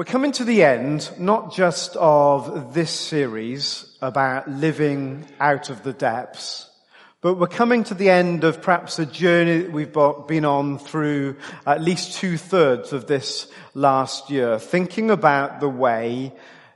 We're coming to the end, not just of this series about living out of the depths, but we're coming to the end of perhaps a journey that we've been on through at least two thirds of this last year, thinking about the way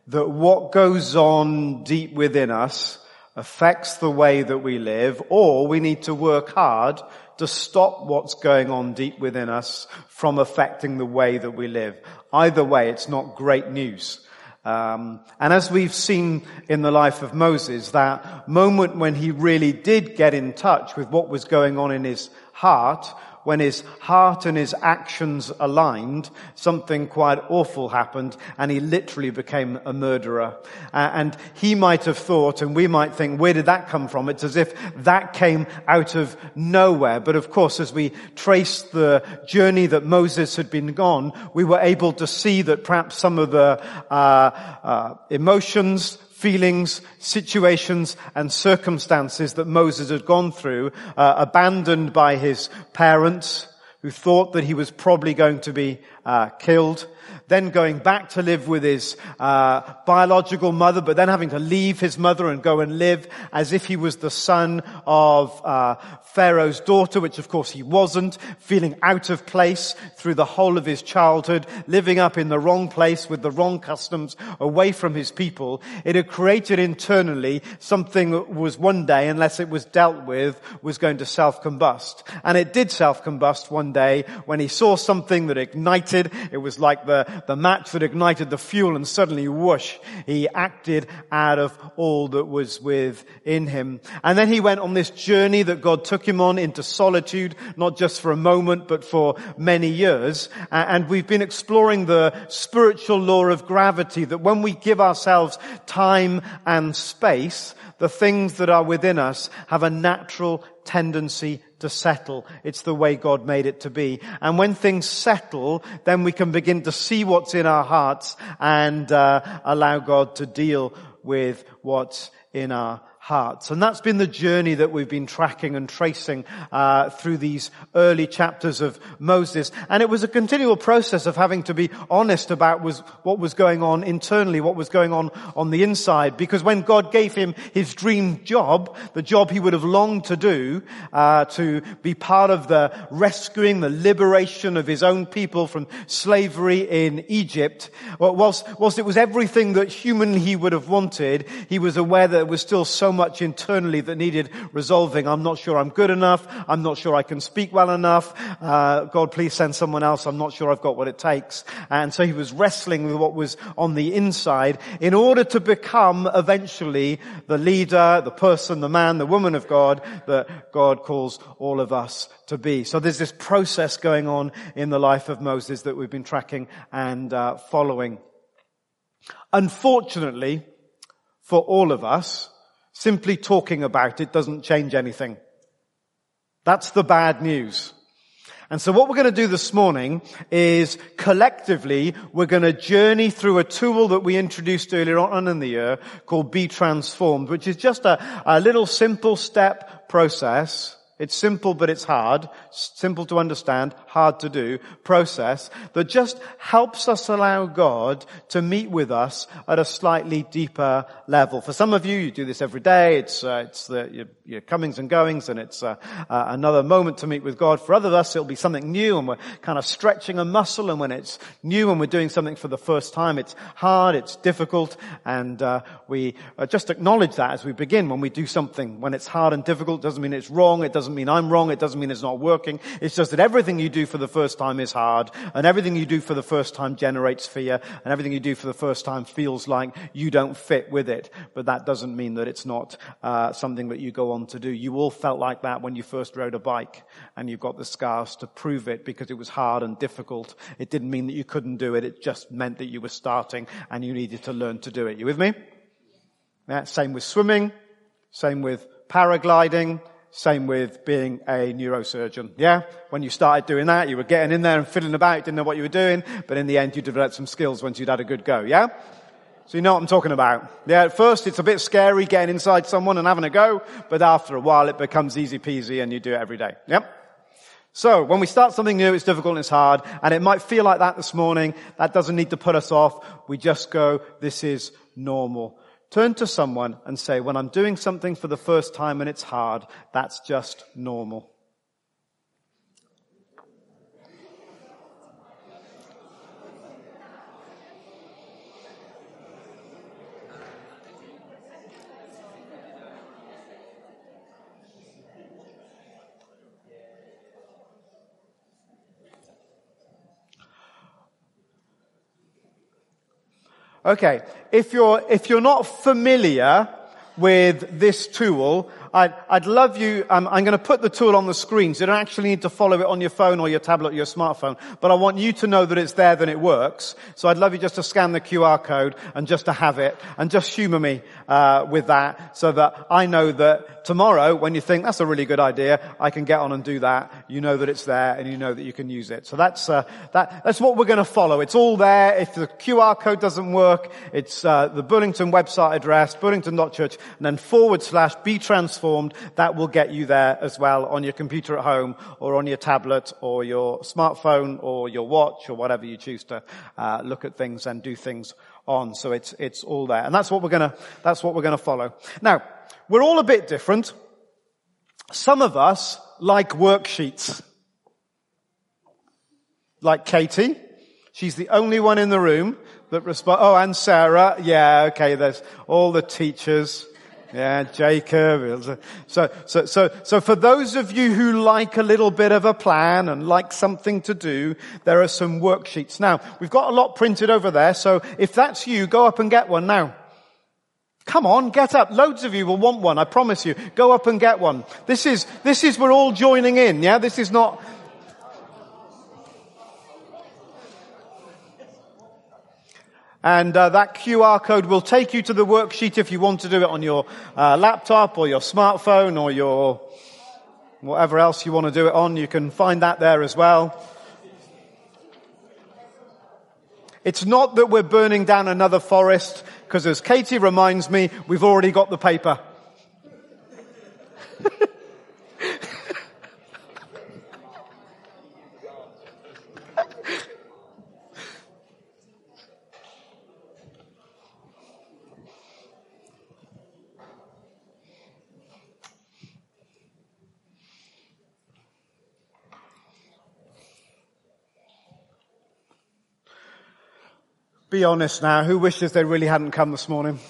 that what goes on deep within us affects the way that we live, or we need to work hard to stop what's going on deep within us from affecting the way that we live. Either way, it's not great news. Um, and as we've seen in the life of Moses, that moment when he really did get in touch with what was going on in his heart when his heart and his actions aligned, something quite awful happened and he literally became a murderer. Uh, and he might have thought, and we might think, where did that come from? It's as if that came out of nowhere. But of course, as we trace the journey that Moses had been gone, we were able to see that perhaps some of the uh, uh, emotions, feelings, situations, and circumstances that Moses had gone through, uh, abandoned by his parents, who thought that he was probably going to be uh, killed, then going back to live with his uh, biological mother, but then having to leave his mother and go and live as if he was the son of uh, Pharaoh's daughter, which of course he wasn't, feeling out of place through the whole of his childhood, living up in the wrong place with the wrong customs, away from his people. It had created internally something that was one day, unless it was dealt with, was going to self-combust. And it did self-combust one day when he saw something that ignited. It was like the, the match that ignited the fuel and suddenly whoosh, he acted out of all that was within him. And then he went on this journey that God took him on into solitude, not just for a moment, but for many years. And we've been exploring the spiritual law of gravity that when we give ourselves time and space, the things that are within us have a natural tendency to settle. It's the way God made it to be. And when things settle, then we can begin to see what's in our hearts and uh, allow God to deal with what's in our hearts. And that's been the journey that we've been tracking and tracing uh, through these early chapters of Moses. And it was a continual process of having to be honest about was, what was going on internally, what was going on on the inside. Because when God gave him his dream job, the job he would have longed to do, uh, to be part of the rescuing, the liberation of his own people from slavery in Egypt, whilst, whilst it was everything that humanly he would have wanted, he was aware that there was still so much internally that needed resolving. I'm not sure I'm good enough. I'm not sure I can speak well enough. Uh, God, please send someone else. I'm not sure I've got what it takes. And so he was wrestling with what was on the inside in order to become eventually the leader, the person, the man, the woman of God that God calls all of us to be. So there's this process going on in the life of Moses that we've been tracking and uh, following. Unfortunately, for all of us, Simply talking about it doesn't change anything. That's the bad news. And so what we're going to do this morning is collectively we're going to journey through a tool that we introduced earlier on in the year called Be Transformed, which is just a, a little simple step process it's simple, but it's hard. Simple to understand, hard to do process that just helps us allow God to meet with us at a slightly deeper level. For some of you, you do this every day. It's, uh, it's the, your, your, comings and goings and it's uh, uh, another moment to meet with God. For others of us, it'll be something new and we're kind of stretching a muscle and when it's new and we're doing something for the first time, it's hard, it's difficult and uh, we uh, just acknowledge that as we begin when we do something. When it's hard and difficult, doesn't mean it's wrong. It doesn't mean I'm wrong. It doesn't mean it's not working. It's just that everything you do for the first time is hard, and everything you do for the first time generates fear, and everything you do for the first time feels like you don't fit with it. But that doesn't mean that it's not uh, something that you go on to do. You all felt like that when you first rode a bike, and you've got the scars to prove it because it was hard and difficult. It didn't mean that you couldn't do it. It just meant that you were starting and you needed to learn to do it. You with me? Yeah, same with swimming, same with paragliding, same with being a neurosurgeon. Yeah? When you started doing that, you were getting in there and fiddling about, didn't know what you were doing, but in the end you developed some skills once you'd had a good go. Yeah? So you know what I'm talking about. Yeah, at first it's a bit scary getting inside someone and having a go, but after a while it becomes easy peasy and you do it every day. Yep. So when we start something new, it's difficult and it's hard, and it might feel like that this morning. That doesn't need to put us off. We just go, this is normal. Turn to someone and say, when I'm doing something for the first time and it's hard, that's just normal. Okay, if you're, if you're not familiar with this tool, I'd, I'd love you, um, I'm going to put the tool on the screen, so you don't actually need to follow it on your phone or your tablet or your smartphone, but I want you to know that it's there, that it works. So I'd love you just to scan the QR code and just to have it, and just humor me uh, with that, so that I know that tomorrow, when you think that's a really good idea, I can get on and do that. You know that it's there, and you know that you can use it. So that's uh, that, that's what we're going to follow. It's all there. If the QR code doesn't work, it's uh, the Burlington website address, burlington.church, and then forward slash be transformed transformed, that will get you there as well on your computer at home or on your tablet or your smartphone or your watch or whatever you choose to uh, look at things and do things on. So it's, it's all there. And that's what we're gonna, that's what we're gonna follow. Now, we're all a bit different. Some of us like worksheets. Like Katie. She's the only one in the room that responds. Oh, and Sarah. Yeah, okay, there's all the teachers. Yeah, Jacob. So, so, so, so for those of you who like a little bit of a plan and like something to do, there are some worksheets. Now, we've got a lot printed over there, so if that's you, go up and get one now. Come on, get up. Loads of you will want one, I promise you. Go up and get one. This is, this is, we're all joining in, yeah? This is not, And uh, that QR code will take you to the worksheet if you want to do it on your uh, laptop or your smartphone or your whatever else you want to do it on. You can find that there as well. It's not that we're burning down another forest, because as Katie reminds me, we've already got the paper. Be honest now. Who wishes they really hadn't come this morning?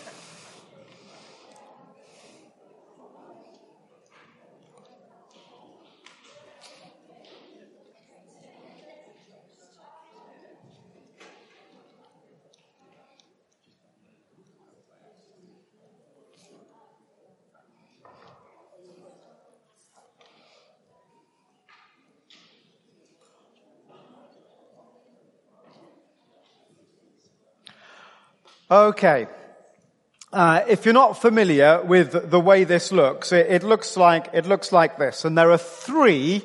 Okay. Uh, if you're not familiar with the way this looks, it, it looks like it looks like this, and there are three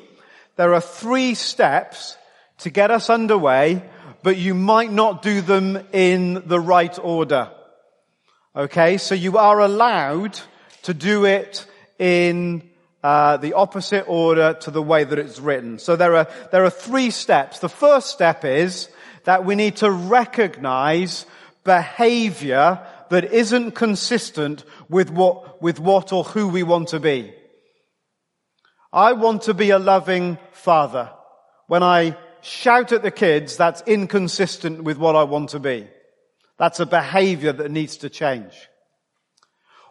there are three steps to get us underway, but you might not do them in the right order. Okay, so you are allowed to do it in uh, the opposite order to the way that it's written. So there are there are three steps. The first step is that we need to recognize behavior that isn't consistent with what, with what or who we want to be. I want to be a loving father. When I shout at the kids, that's inconsistent with what I want to be. That's a behavior that needs to change.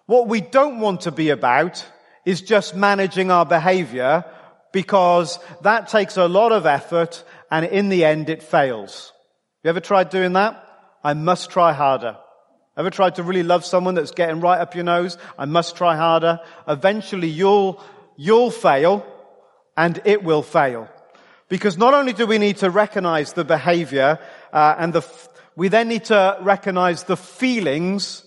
What we don't want to be about is just managing our behavior. because that takes a lot of effort and in the end it fails. You ever tried doing that? I must try harder. Ever tried to really love someone that's getting right up your nose? I must try harder. Eventually you'll, you'll fail and it will fail. Because not only do we need to recognize the behavior, uh, and the, we then need to recognize the feelings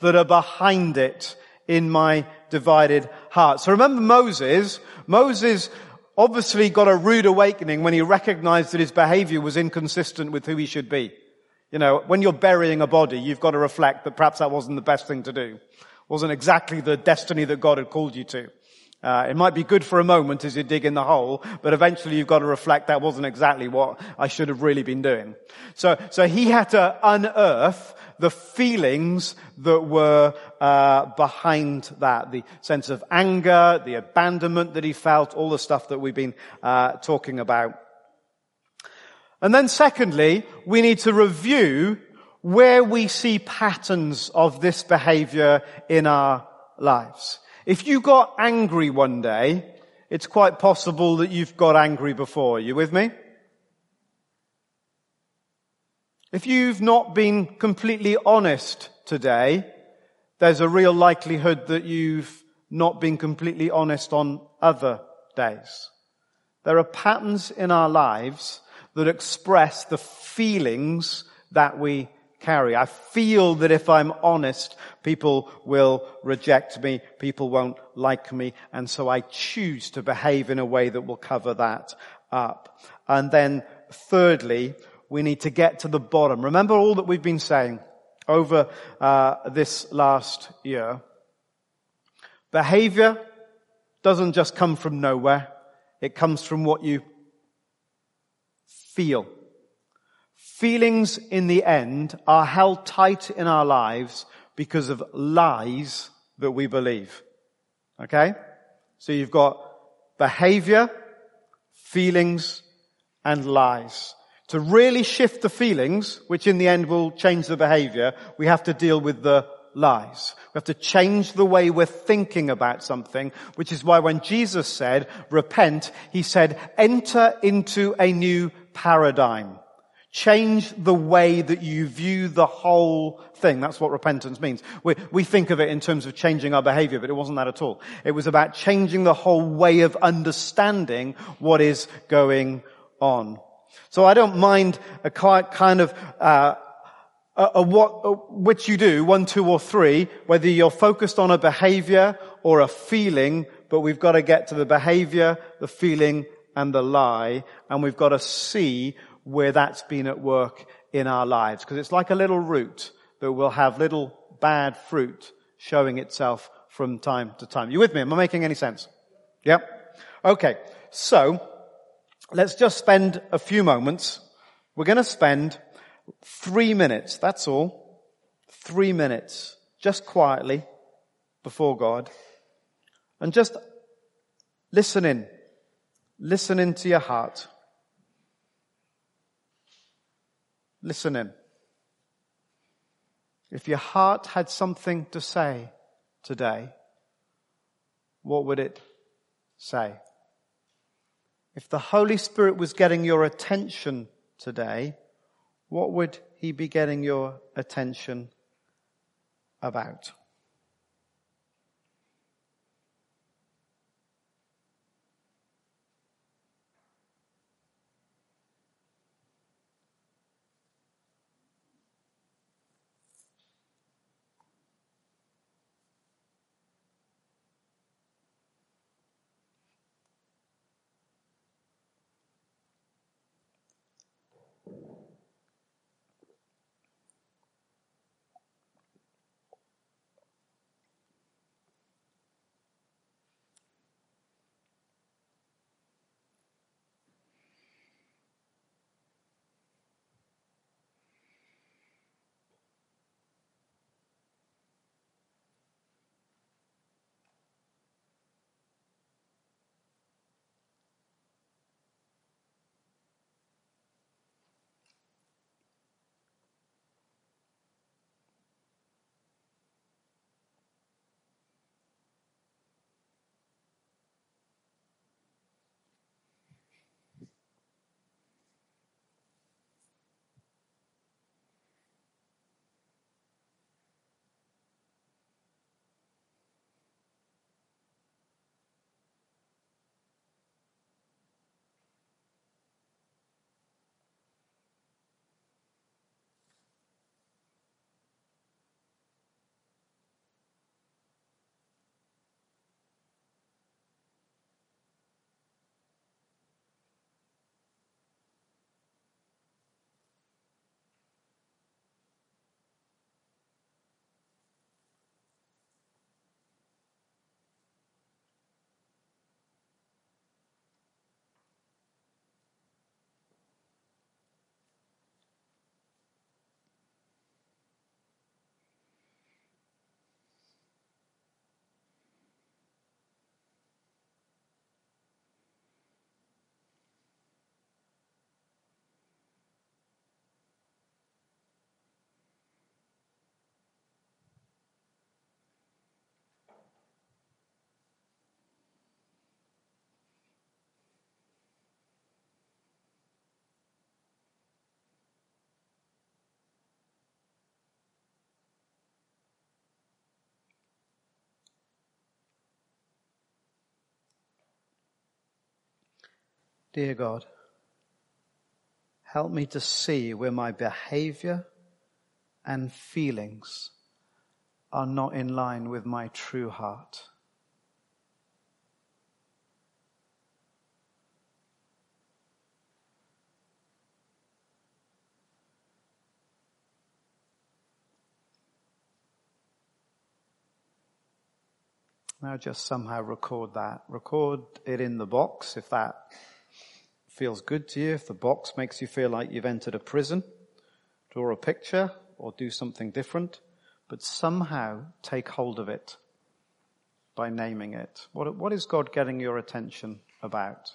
that are behind it in my divided heart. So remember Moses, Moses obviously got a rude awakening when he recognized that his behavior was inconsistent with who he should be. You know, when you're burying a body, you've got to reflect that perhaps that wasn't the best thing to do. Wasn't exactly the destiny that God had called you to. Uh, it might be good for a moment as you dig in the hole, but eventually you've got to reflect that wasn't exactly what I should have really been doing. So, so he had to unearth the feelings that were uh, behind that, the sense of anger, the abandonment that he felt, all the stuff that we've been uh, talking about. And then secondly, we need to review where we see patterns of this behavior in our lives. If you got angry one day, it's quite possible that you've got angry before. Are you with me? If you've not been completely honest today, there's a real likelihood that you've not been completely honest on other days. There are patterns in our lives that express the feelings that we carry. I feel that if I'm honest, people will reject me, people won't like me, and so I choose to behave in a way that will cover that up. And then thirdly, we need to get to the bottom. Remember all that we've been saying over uh, this last year. Behavior doesn't just come from nowhere. It comes from what you feel. Feelings in the end are held tight in our lives because of lies that we believe. Okay? So you've got behavior, feelings, and lies. To really shift the feelings, which in the end will change the behavior, we have to deal with the lies. We have to change the way we're thinking about something, which is why when Jesus said, repent, he said, enter into a new paradigm. Change the way that you view the whole thing. That's what repentance means. We, we think of it in terms of changing our behavior, but it wasn't that at all. It was about changing the whole way of understanding what is going on. So I don't mind a kind of, uh, a, what, which you do, one, two, or three, whether you're focused on a behavior or a feeling, but we've got to get to the behavior, the feeling, and the lie, and we've got to see where that's been at work in our lives. Because it's like a little root that will have little bad fruit showing itself from time to time. You with me? Am I making any sense? Yep. Okay. So, let's just spend a few moments. We're going to spend three minutes. That's all. Three minutes. Just quietly before God. And just listen in. Listen into your heart. Listen in. If your heart had something to say today, what would it say? If the Holy Spirit was getting your attention today, what would he be getting your attention about? Dear God, help me to see where my behavior and feelings are not in line with my true heart. Now just somehow record that. Record it in the box if that feels good to you. If the box makes you feel like you've entered a prison, draw a picture or do something different, but somehow take hold of it by naming it. What, what is God getting your attention about?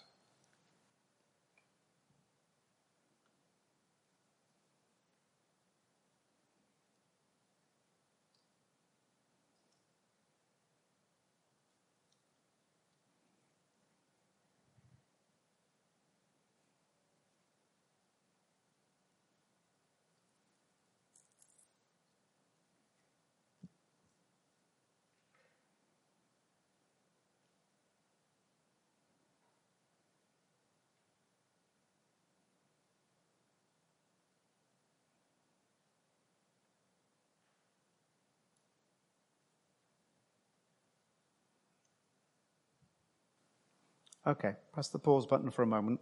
Okay, press the pause button for a moment.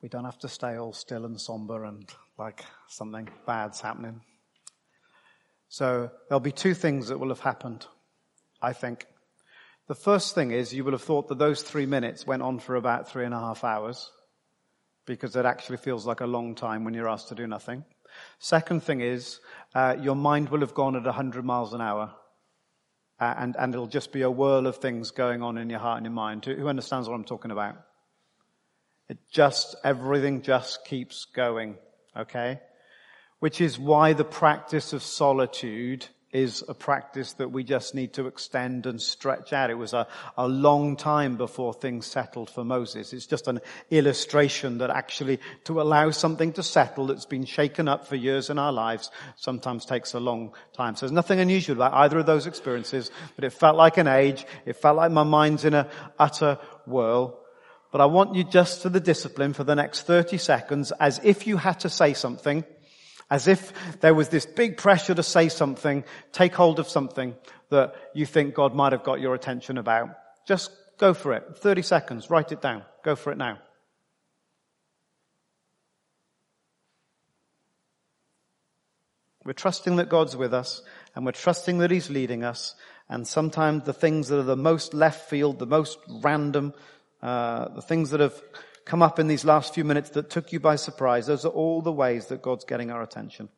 We don't have to stay all still and somber and like something bad's happening. So there'll be two things that will have happened, I think. The first thing is you will have thought that those three minutes went on for about three and a half hours because it actually feels like a long time when you're asked to do nothing. Second thing is uh, your mind will have gone at 100 miles an hour Uh, and, and it'll just be a whirl of things going on in your heart and your mind. Who understands what I'm talking about? It just, everything just keeps going, okay? Which is why the practice of solitude is a practice that we just need to extend and stretch out. It was a, a long time before things settled for Moses. It's just an illustration that actually to allow something to settle that's been shaken up for years in our lives sometimes takes a long time. So there's nothing unusual about either of those experiences, but it felt like an age. It felt like my mind's in a utter whirl. But I want you just to the discipline for the next 30 seconds as if you had to say something as if there was this big pressure to say something, take hold of something that you think God might have got your attention about. Just go for it. 30 seconds. Write it down. Go for it now. We're trusting that God's with us and we're trusting that He's leading us. And sometimes the things that are the most left field, the most random, uh, the things that have come up in these last few minutes that took you by surprise, those are all the ways that God's getting our attention.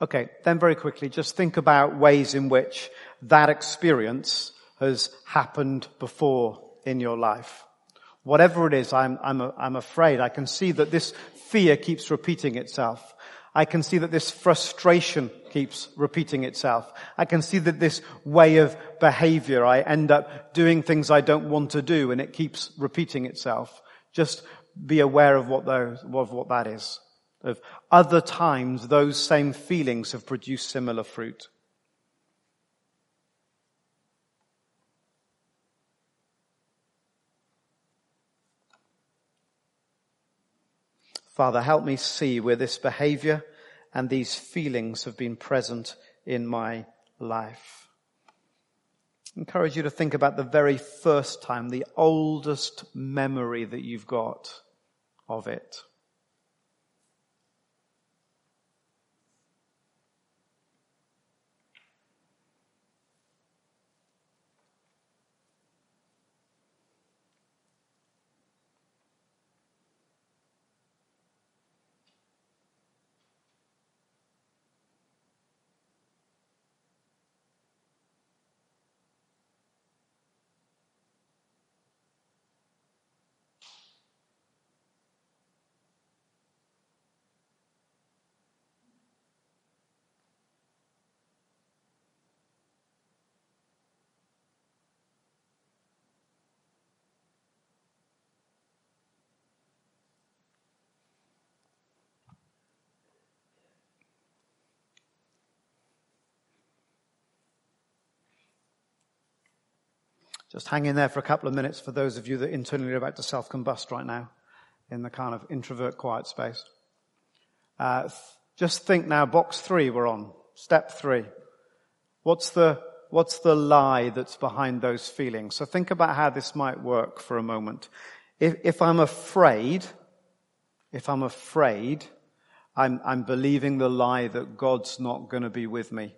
Okay, then very quickly, just think about ways in which that experience has happened before in your life. Whatever it is, I'm, I'm, I'm afraid. I can see that this fear keeps repeating itself. I can see that this frustration keeps repeating itself. I can see that this way of behavior, I end up doing things I don't want to do and it keeps repeating itself. Just be aware of what those, of what that is of other times those same feelings have produced similar fruit. Father, help me see where this behavior and these feelings have been present in my life. I encourage you to think about the very first time, the oldest memory that you've got of it. Just hang in there for a couple of minutes for those of you that internally are about to self-combust right now in the kind of introvert quiet space. Uh, just think now, box three we're on. Step three. What's the, what's the lie that's behind those feelings? So think about how this might work for a moment. If, if I'm afraid, if I'm afraid, I'm, I'm believing the lie that God's not going to be with me.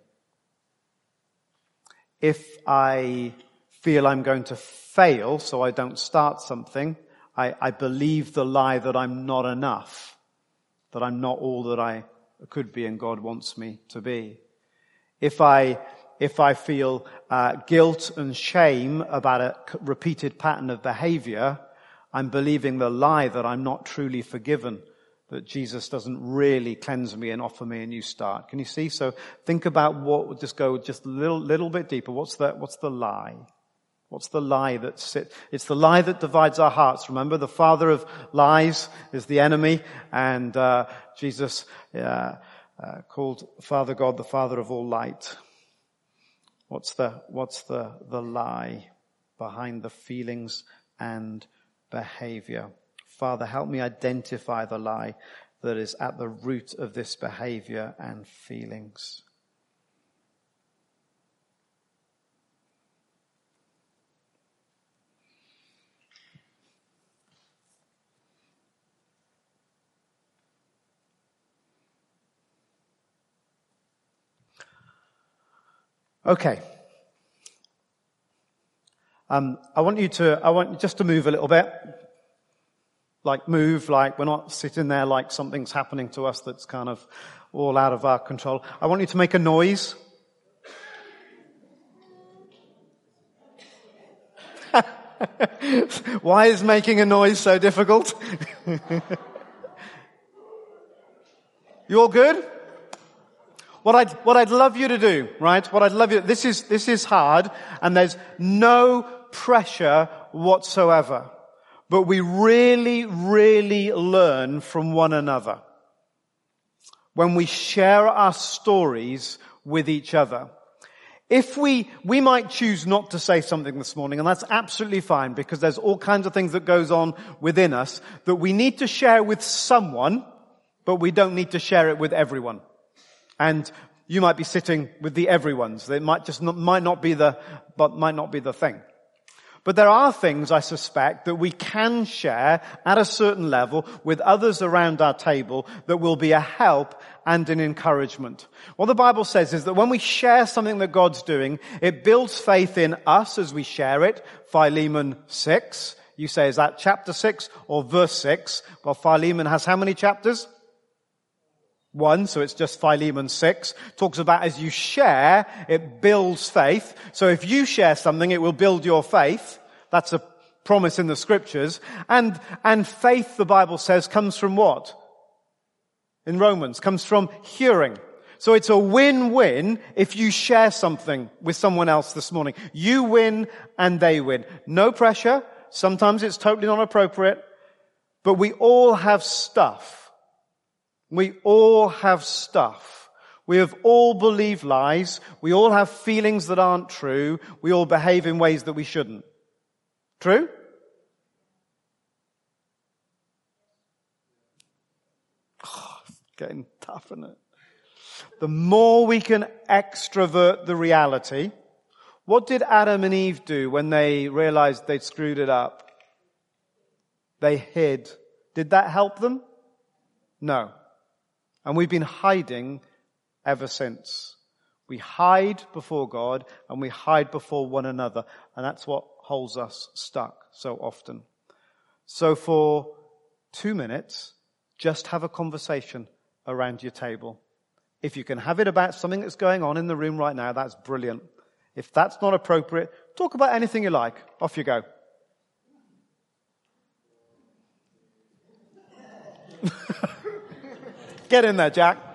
If I feel I'm going to fail, so I don't start something, I, I believe the lie that I'm not enough, that I'm not all that I could be and God wants me to be. If I, if I feel uh, guilt and shame about a repeated pattern of behavior, I'm believing the lie that I'm not truly forgiven that Jesus doesn't really cleanse me and offer me a new start. Can you see? So think about what, would just go just a little, little bit deeper. What's the, what's the lie? What's the lie that sits? It's the lie that divides our hearts. Remember, the father of lies is the enemy, and uh, Jesus uh, uh, called Father God the Father of all light. What's the what's the the lie behind the feelings and behavior? Father, help me identify the lie that is at the root of this behavior and feelings. Okay. Um, I want you to, I want you just to move a little bit like move, like we're not sitting there like something's happening to us that's kind of all out of our control. I want you to make a noise. Why is making a noise so difficult? you all good? What I'd, what I'd love you to do, right? What I'd love you, this is, this is hard and there's no pressure whatsoever but we really, really learn from one another when we share our stories with each other. If we, we might choose not to say something this morning, and that's absolutely fine because there's all kinds of things that goes on within us that we need to share with someone, but we don't need to share it with everyone. And you might be sitting with the everyones. They might just not, might not be the, but might not be the thing. But there are things, I suspect, that we can share at a certain level with others around our table that will be a help and an encouragement. What the Bible says is that when we share something that God's doing, it builds faith in us as we share it. Philemon 6. You say, is that chapter 6 or verse 6? Well, Philemon has how many chapters? 1, so it's just Philemon 6, talks about as you share, it builds faith. So if you share something, it will build your faith. That's a promise in the scriptures. And, and faith, the Bible says, comes from what? In Romans, comes from hearing. So it's a win-win if you share something with someone else this morning. You win and they win. No pressure. Sometimes it's totally not appropriate, but we all have stuff we all have stuff. We have all believed lies. We all have feelings that aren't true. We all behave in ways that we shouldn't. True? Oh, getting tough, isn't it? The more we can extrovert the reality, what did Adam and Eve do when they realized they'd screwed it up? They hid. Did that help them? No. And we've been hiding ever since. We hide before God and we hide before one another. And that's what holds us stuck so often. So for two minutes, just have a conversation around your table. If you can have it about something that's going on in the room right now, that's brilliant. If that's not appropriate, talk about anything you like. Off you go. Get in there, Jack.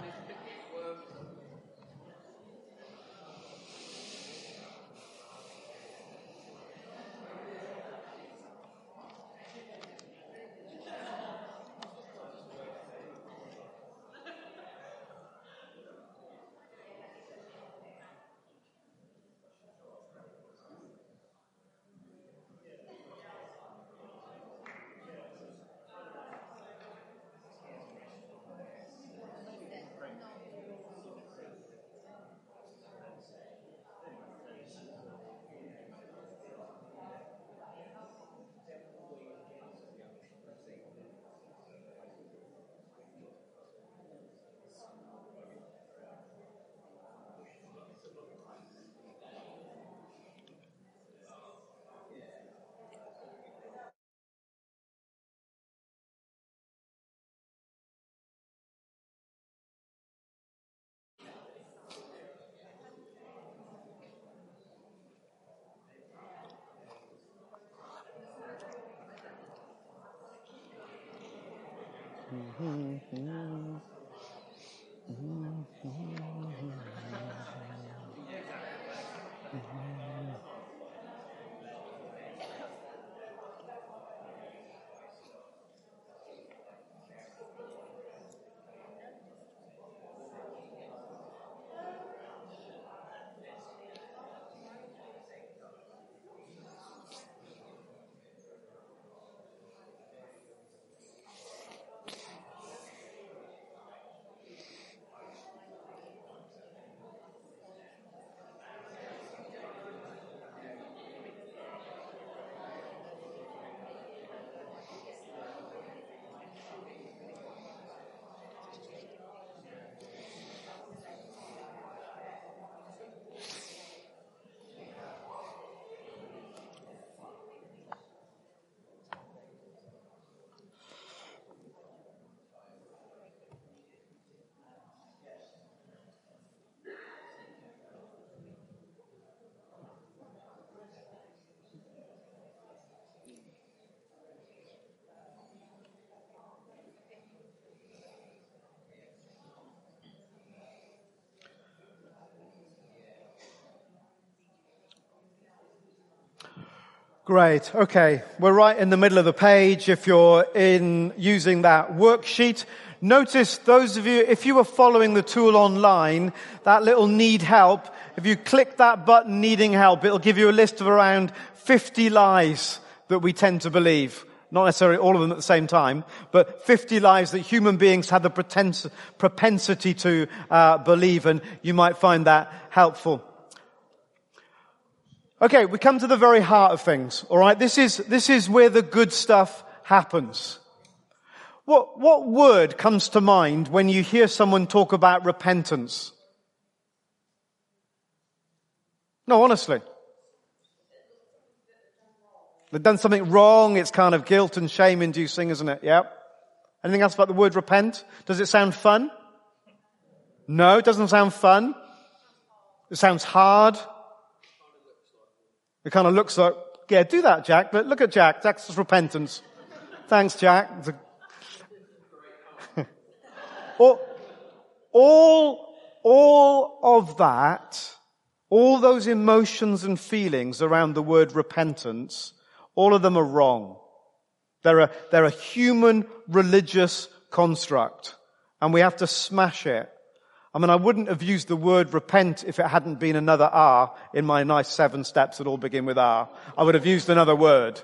Mm-hmm. mm-hmm. Great. Okay. We're right in the middle of the page. If you're in using that worksheet, notice those of you, if you were following the tool online, that little need help, if you click that button needing help, it'll give you a list of around 50 lies that we tend to believe. Not necessarily all of them at the same time, but 50 lies that human beings have the propensity to uh, believe, and you might find that helpful. Okay, we come to the very heart of things, alright? This is, this is where the good stuff happens. What, what word comes to mind when you hear someone talk about repentance? No, honestly. They've done something wrong, it's kind of guilt and shame inducing, isn't it? Yeah. Anything else about the word repent? Does it sound fun? No, it doesn't sound fun. It sounds hard. It kind of looks like, yeah, do that, Jack. But look at Jack. Jack's repentance. Thanks, Jack. all, all, all of that, all those emotions and feelings around the word repentance, all of them are wrong. They're a, they're a human religious construct. And we have to smash it. I mean, I wouldn't have used the word repent if it hadn't been another R in my nice seven steps that all begin with R. I would have used another word.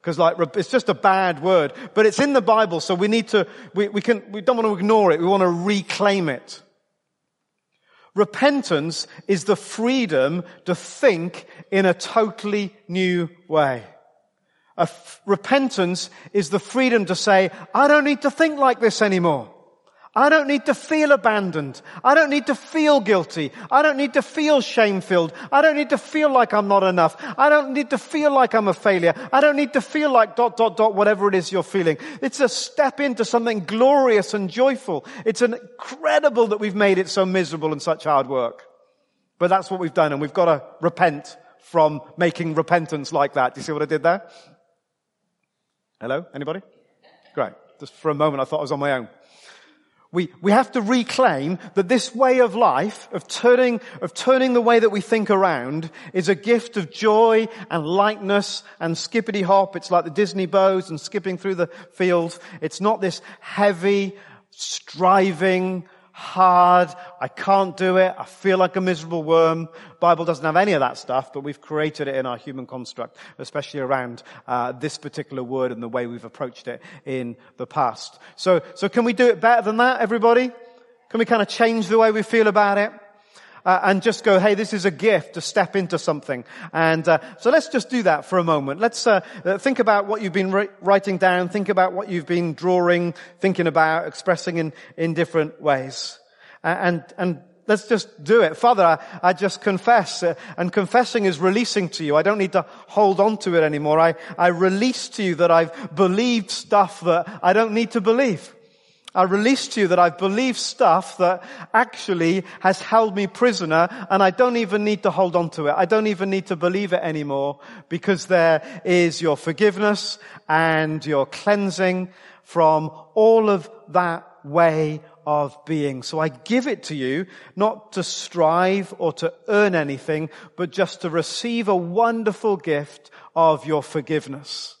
Because like, it's just a bad word. But it's in the Bible, so we need to, we, we can, we don't want to ignore it. We want to reclaim it. Repentance is the freedom to think in a totally new way. repentance is the freedom to say, I don't need to think like this anymore. I don't need to feel abandoned. I don't need to feel guilty. I don't need to feel shame-filled. I don't need to feel like I'm not enough. I don't need to feel like I'm a failure. I don't need to feel like dot, dot, dot, whatever it is you're feeling. It's a step into something glorious and joyful. It's incredible that we've made it so miserable and such hard work. But that's what we've done and we've got to repent from making repentance like that. Do you see what I did there? Hello? Anybody? Great. Just for a moment I thought I was on my own. We, we have to reclaim that this way of life, of turning, of turning the way that we think around, is a gift of joy and lightness and skippity hop. It's like the Disney bows and skipping through the fields. It's not this heavy, striving, hard. I can't do it. I feel like a miserable worm. Bible doesn't have any of that stuff, but we've created it in our human construct, especially around uh, this particular word and the way we've approached it in the past. So, so can we do it better than that, everybody? Can we kind of change the way we feel about it? Uh, and just go, hey, this is a gift to step into something. And uh, so let's just do that for a moment. Let's uh, uh think about what you've been writing down. Think about what you've been drawing, thinking about, expressing in in different ways. and and let's just do it. Father, I, I just confess, uh, and confessing is releasing to you. I don't need to hold on to it anymore. I, I release to you that I've believed stuff that I don't need to believe. I release to you that I've believed stuff that actually has held me prisoner and I don't even need to hold on to it. I don't even need to believe it anymore because there is your forgiveness and your cleansing. from all of that way of being. So I give it to you, not to strive or to earn anything, but just to receive a wonderful gift of your forgiveness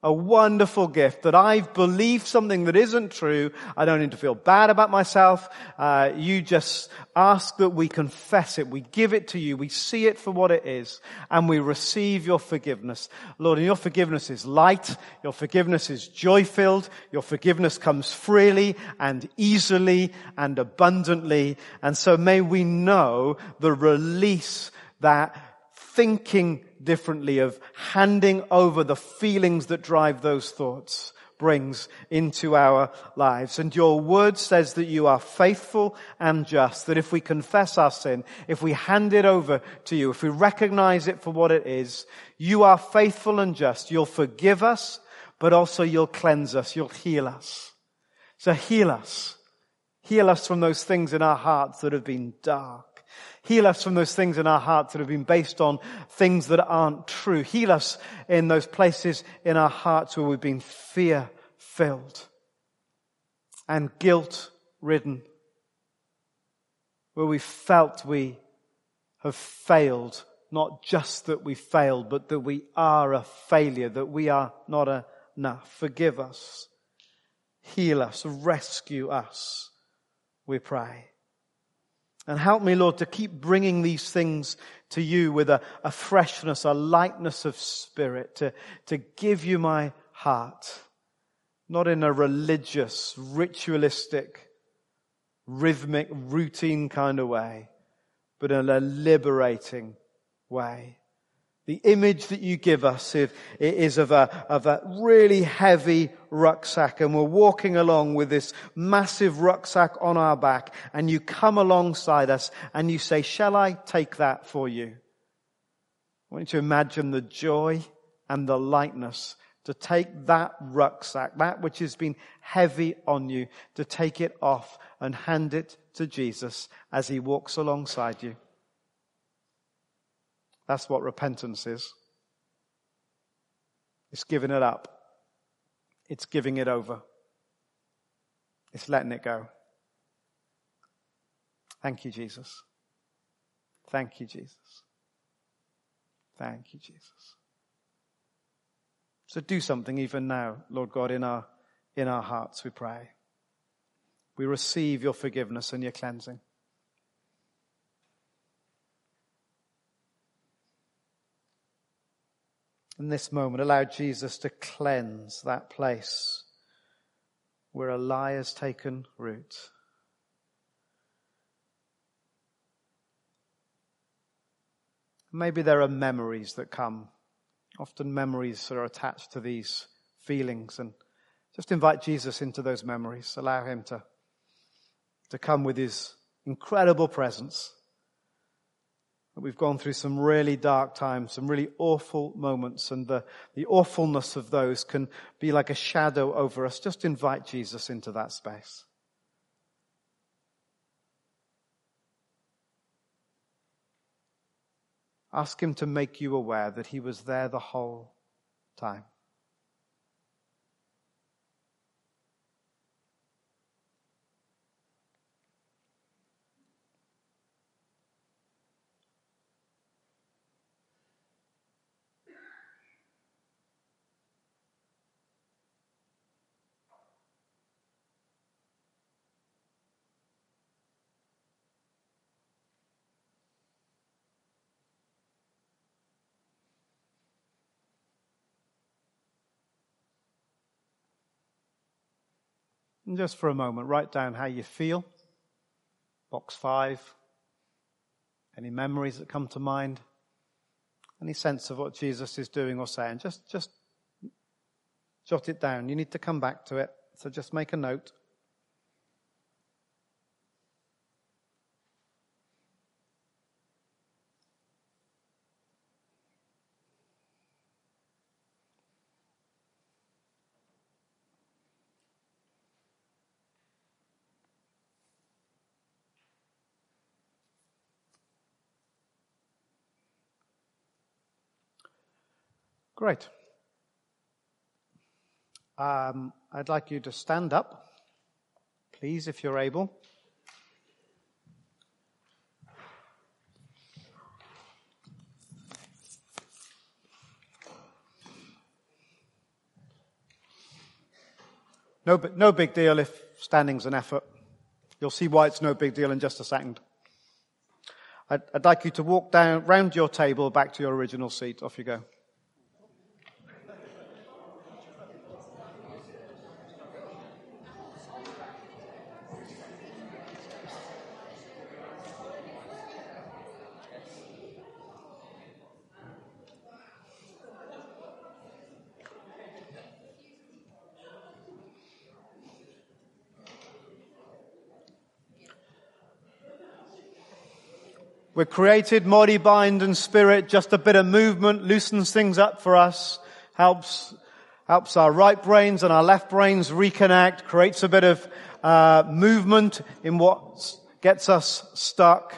a wonderful gift that I've believed something that isn't true. I don't need to feel bad about myself. Uh, you just ask that we confess it. We give it to you. We see it for what it is and we receive your forgiveness. Lord, and your forgiveness is light. Your forgiveness is joy filled. Your forgiveness comes freely and easily and abundantly. And so may we know the release that thinking differently, of handing over the feelings that drive those thoughts brings into our lives. And your word says that you are faithful and just, that if we confess our sin, if we hand it over to you, if we recognize it for what it is, you are faithful and just. You'll forgive us, but also you'll cleanse us. You'll heal us. So heal us. Heal us from those things in our hearts that have been dark. Heal us from those things in our hearts that have been based on things that aren't true. Heal us in those places in our hearts where we've been fear filled and guilt ridden, where we felt we have failed, not just that we failed, but that we are a failure, that we are not enough. Forgive us. Heal us. Rescue us. We pray. And help me, Lord, to keep bringing these things to you with a, a freshness, a lightness of spirit, to, to give you my heart, not in a religious, ritualistic, rhythmic, routine kind of way, but in a liberating way. The image that you give us is of a, of a really heavy rucksack and we're walking along with this massive rucksack on our back and you come alongside us and you say, shall I take that for you? I want you to imagine the joy and the lightness to take that rucksack, that which has been heavy on you, to take it off and hand it to Jesus as he walks alongside you. That's what repentance is. It's giving it up. It's giving it over. It's letting it go. Thank you, Jesus. Thank you, Jesus. Thank you, Jesus. So do something even now, Lord God, in our, in our hearts, we pray. We receive your forgiveness and your cleansing. In this moment, allow Jesus to cleanse that place where a lie has taken root. Maybe there are memories that come. Often memories that are attached to these feelings and just invite Jesus into those memories. Allow him to, to come with his incredible presence We've gone through some really dark times, some really awful moments, and the, the awfulness of those can be like a shadow over us. Just invite Jesus into that space. Ask him to make you aware that he was there the whole time. And just for a moment, write down how you feel. Box five. Any memories that come to mind? Any sense of what Jesus is doing or saying? Just, just jot it down. You need to come back to it. So just make a note. Great. Um, I'd like you to stand up, please, if you're able. No, no big deal if standing's an effort. You'll see why it's no big deal in just a second. I'd, I'd like you to walk down round your table back to your original seat. Off you go. We're created body, mind and spirit. Just a bit of movement loosens things up for us, helps, helps our right brains and our left brains reconnect, creates a bit of uh, movement in what gets us stuck,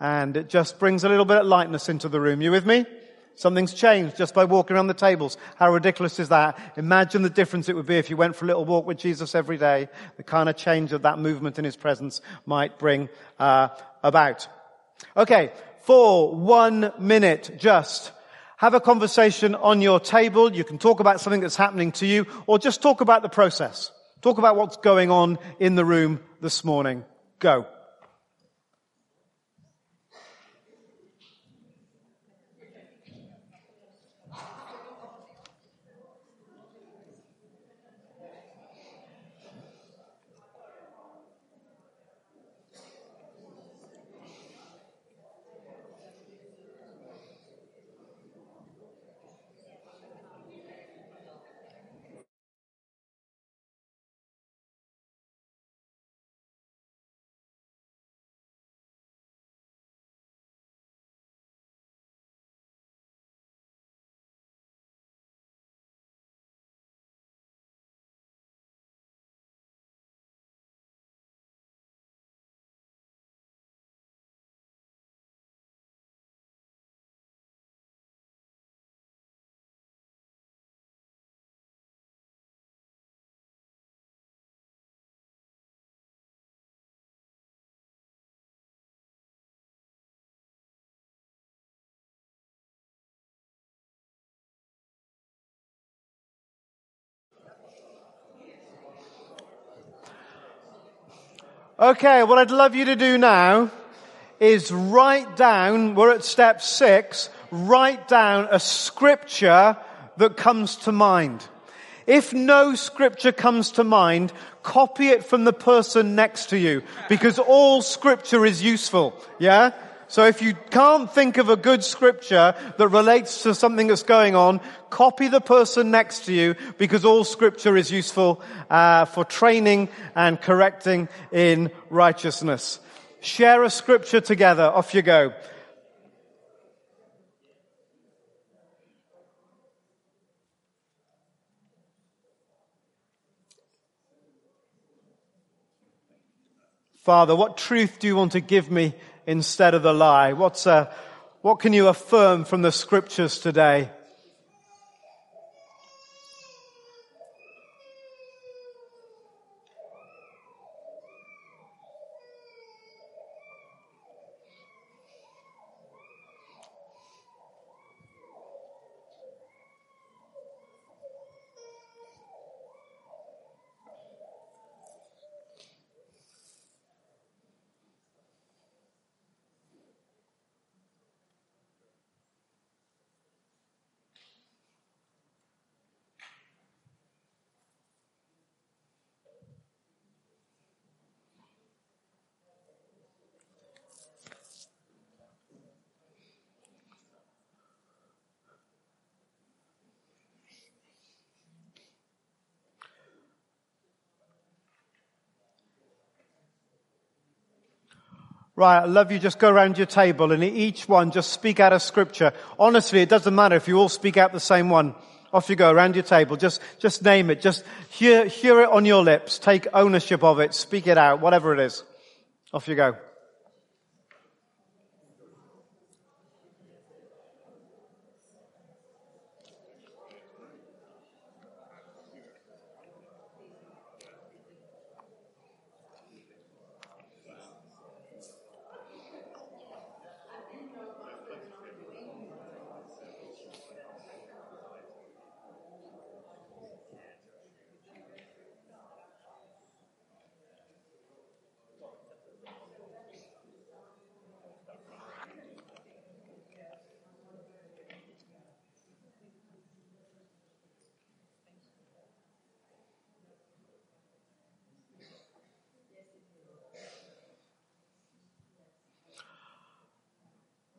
and it just brings a little bit of lightness into the room. You with me? Something's changed just by walking around the tables. How ridiculous is that? Imagine the difference it would be if you went for a little walk with Jesus every day. The kind of change that that movement in His presence might bring uh, about. Okay, for one minute, just have a conversation on your table. You can talk about something that's happening to you or just talk about the process. Talk about what's going on in the room this morning. Go. Okay, what I'd love you to do now is write down, we're at step six, write down a scripture that comes to mind. If no scripture comes to mind, copy it from the person next to you because all scripture is useful. Yeah? So if you can't think of a good scripture that relates to something that's going on, copy the person next to you because all scripture is useful uh, for training and correcting in righteousness. Share a scripture together. Off you go. Father, what truth do you want to give me instead of the lie? What's, uh, what can you affirm from the scriptures today? Right, I love you. Just go around your table and each one just speak out a scripture. Honestly, it doesn't matter if you all speak out the same one. Off you go around your table. Just, just name it. Just hear, hear it on your lips. Take ownership of it. Speak it out. Whatever it is. Off you go.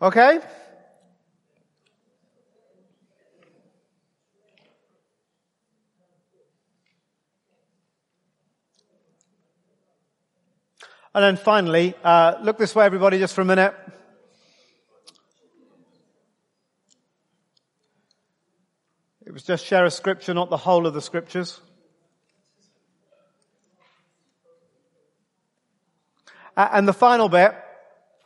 Okay? And then finally, uh, look this way, everybody, just for a minute. It was just share a scripture, not the whole of the scriptures. And the final bit,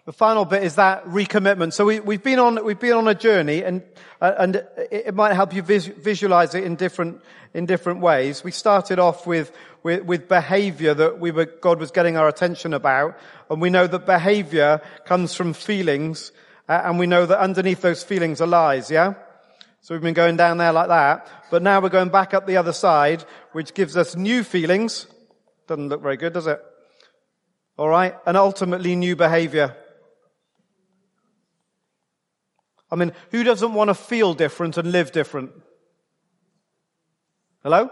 the final bit is that recommitment. So we, have been on, we've been on a journey and, uh, and it, might help you vis, visualize it in different, in different ways. We started off with, with, with behavior that we were, God was getting our attention about. And we know that behavior comes from feelings. Uh, and we know that underneath those feelings are lies, yeah? So we've been going down there like that. But now we're going back up the other side, which gives us new feelings. Doesn't look very good, does it? Alright? And ultimately new behavior. I mean, who doesn't want to feel different and live different? Hello?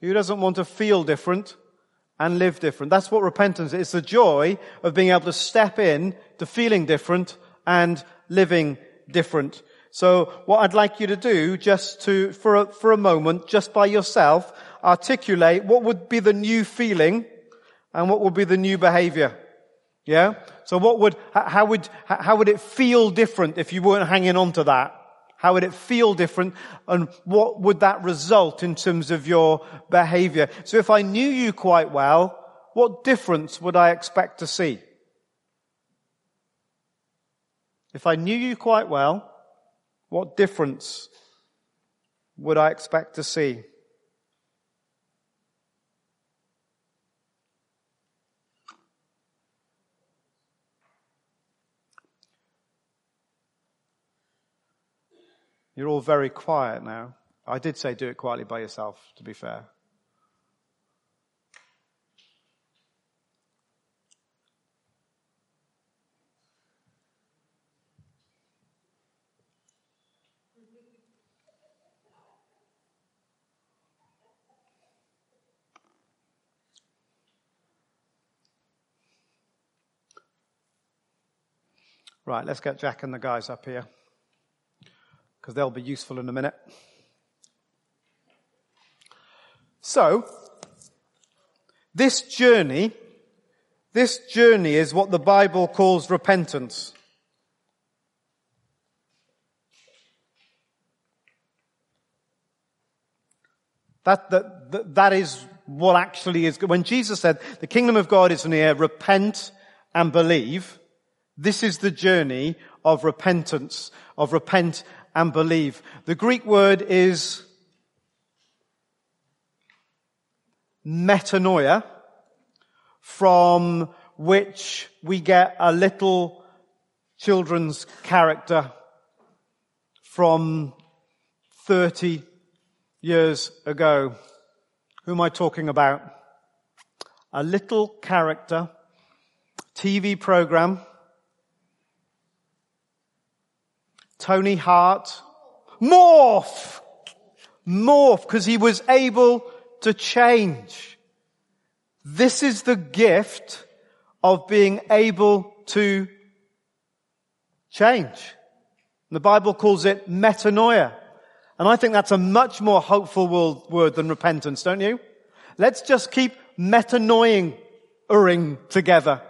Who doesn't want to feel different and live different? That's what repentance is. It's the joy of being able to step in to feeling different and living different. So what I'd like you to do just to, for a, for a moment, just by yourself, articulate what would be the new feeling and what would be the new behavior. Yeah? So what would, how would, how would it feel different if you weren't hanging on to that? How would it feel different? And what would that result in terms of your behavior? So if I knew you quite well, what difference would I expect to see? If I knew you quite well, what difference would I expect to see? You're all very quiet now. I did say do it quietly by yourself, to be fair. Right, let's get Jack and the guys up here because they'll be useful in a minute. So, this journey, this journey is what the Bible calls repentance. That, that, that is what actually is. When Jesus said, the kingdom of God is near, repent and believe, this is the journey of repentance, of repent and believe. The Greek word is metanoia, from which we get a little children's character from 30 years ago. Who am I talking about? A little character, TV program Tony Hart. Morph! Morph, because he was able to change. This is the gift of being able to change. The Bible calls it metanoia. And I think that's a much more hopeful word than repentance, don't you? Let's just keep metanoing together.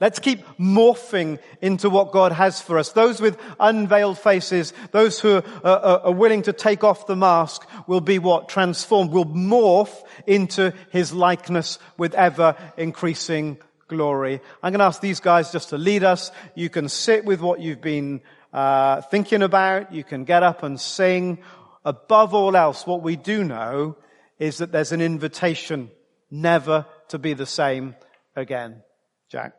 Let's keep morphing into what God has for us. Those with unveiled faces, those who are, are, are, willing to take off the mask will be what? Transformed, will morph into His likeness with ever increasing glory. I'm going to ask these guys just to lead us. You can sit with what you've been uh, thinking about. You can get up and sing. Above all else, what we do know is that there's an invitation never to be the same again. Jack.